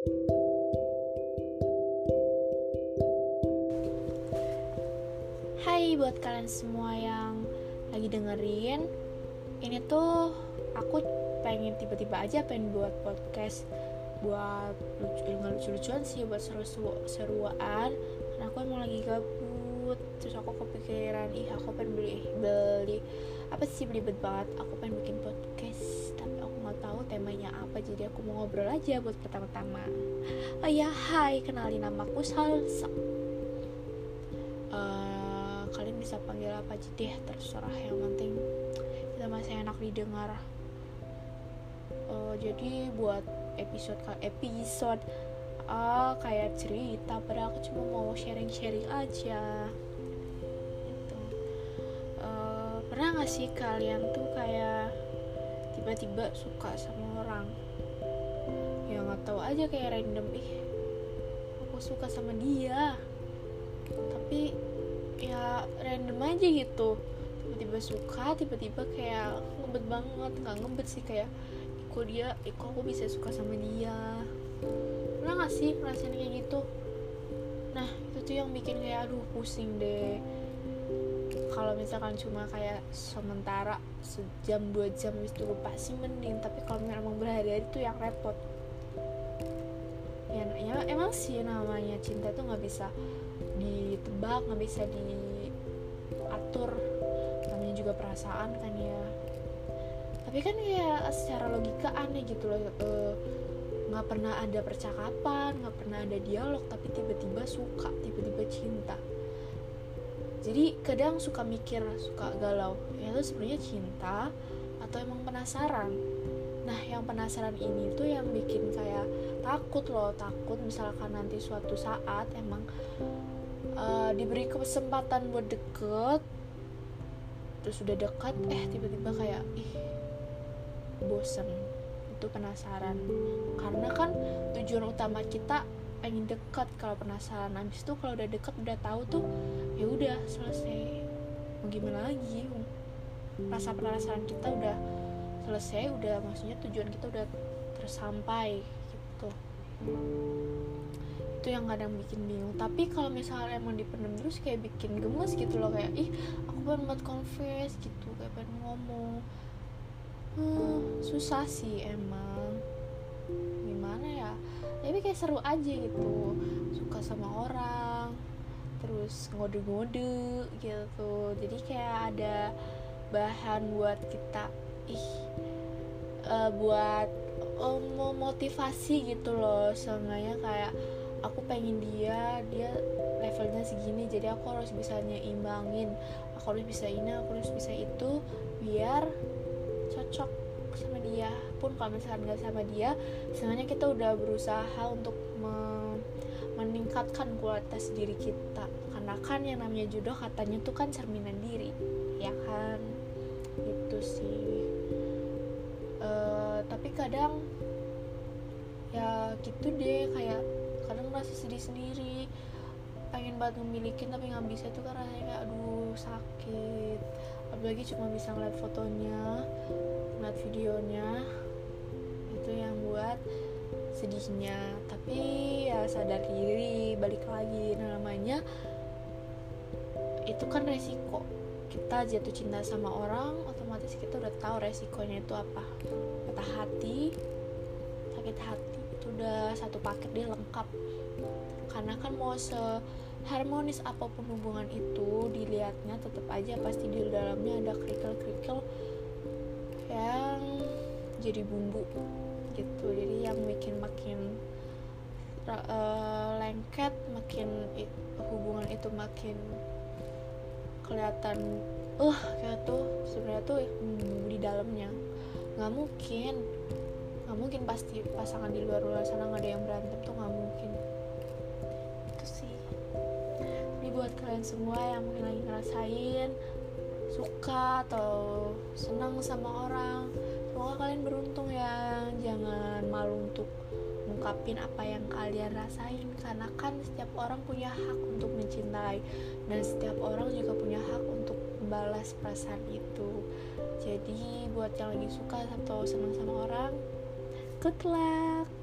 Hai buat kalian semua yang lagi dengerin Ini tuh aku pengen tiba-tiba aja pengen buat podcast Buat lucu-lucuan sih buat seru-seruan. Karena aku emang lagi gabut Terus aku kepikiran ih aku pengen beli beli apa sih belibet banget. Aku pengen bikin podcast tapi aku nggak tahu temanya apa jadi aku mau ngobrol aja buat pertama-tama. Oh ya hai kenalin namaku Salsa uh, kalian bisa panggil apa aja deh terserah yang penting. Kita masih enak didengar. Uh, jadi buat episode episode uh, kayak cerita padahal aku cuma mau sharing-sharing aja pernah gak sih kalian tuh kayak tiba-tiba suka sama orang? Ya nggak tahu aja kayak random. Ih aku suka sama dia. Tapi ya random aja gitu. Tiba-tiba suka tiba-tiba kayak ngebet banget. Nggak ngebet sih kayak kok dia kok aku bisa suka sama dia? Pernah gak sih ngerasain kayak gitu? Nah itu tuh yang bikin kayak aduh pusing deh kalau misalkan cuma kayak sementara sejam dua jam itu lupa sih mending. Tapi kalau memang berhari-hari itu yang repot. Ya, ya emang sih namanya cinta tuh nggak bisa ditebak nggak bisa diatur. Namanya juga perasaan kan ya. Tapi kan ya secara logika aneh gitu loh uh, nggak pernah ada percakapan nggak pernah ada dialog tapi tiba-tiba suka tiba-tiba cinta jadi kadang suka mikir suka galau. Ya itu sebenarnya cinta atau emang penasaran. Nah yang penasaran ini tuh yang bikin kayak takut loh. Takut misalkan nanti suatu saat emang uh, diberi kesempatan buat deket terus udah dekat eh tiba-tiba kayak ih bosen. Itu penasaran. Karena kan tujuan utama kita pengen dekat kalau penasaran habis itu kalau udah deket udah tahu tuh ya udah selesai. Mau gimana lagi? Rasa penasaran kita udah selesai udah maksudnya tujuan kita udah tersampai gitu. Itu yang kadang bikin bingung. Tapi kalau misalnya emang dipendam terus kayak bikin gemes gitu loh kayak ih aku pengen buat confess gitu kayak pengen ngomong. Hmm, susah sih emang tapi kayak seru aja gitu. Suka sama orang terus ngode-ngode gitu. Jadi kayak ada bahan buat kita ih uh, buat um, motivasi gitu loh. Seenggaknya kayak aku pengen dia dia levelnya segini jadi aku harus bisa nyimbangin aku harus bisa ini aku harus bisa itu biar cocok sama dia. Pun kalau misalkan nggak sama dia sebenarnya kita udah berusaha untuk me meningkatkan kualitas diri kita. Karena kan yang namanya jodoh katanya tuh kan cerminan diri ya kan? Itu sih. Uh, tapi kadang ya gitu deh kayak kadang merasa sedih sendiri. Pengen banget memiliki tapi nggak bisa tuh kan rasanya kayak aduh sakit apalagi cuma bisa ngeliat fotonya ngeliat videonya. Itu yang buat sedihnya. Tapi ya sadar diri balik lagi. Nah, namanya itu kan resiko. Kita jatuh cinta sama orang otomatis kita udah tahu resikonya itu apa. Patah hati sakit hati udah satu paket dia lengkap. Karena kan mau se harmonis apa pun hubungan itu dilihatnya tetap aja pasti di dalamnya ada kerikil-kerikil yang jadi bumbu gitu. Jadi yang bikin makin uh, lengket makin hubungan itu makin kelihatan uh kayak tuh sebenarnya tuh hmm, di dalamnya. Nggak mungkin nggak mungkin pasti pasangan di luar luar sana nggak ada yang berantem tuh nggak mungkin. Buat kalian semua yang mungkin lagi ngerasain suka atau senang sama orang semoga kalian beruntung ya. Jangan malu untuk ungkapin apa yang kalian rasain karena kan setiap orang punya hak untuk mencintai dan setiap orang juga punya hak untuk membalas perasaan itu. Jadi buat yang lagi suka atau senang sama orang good luck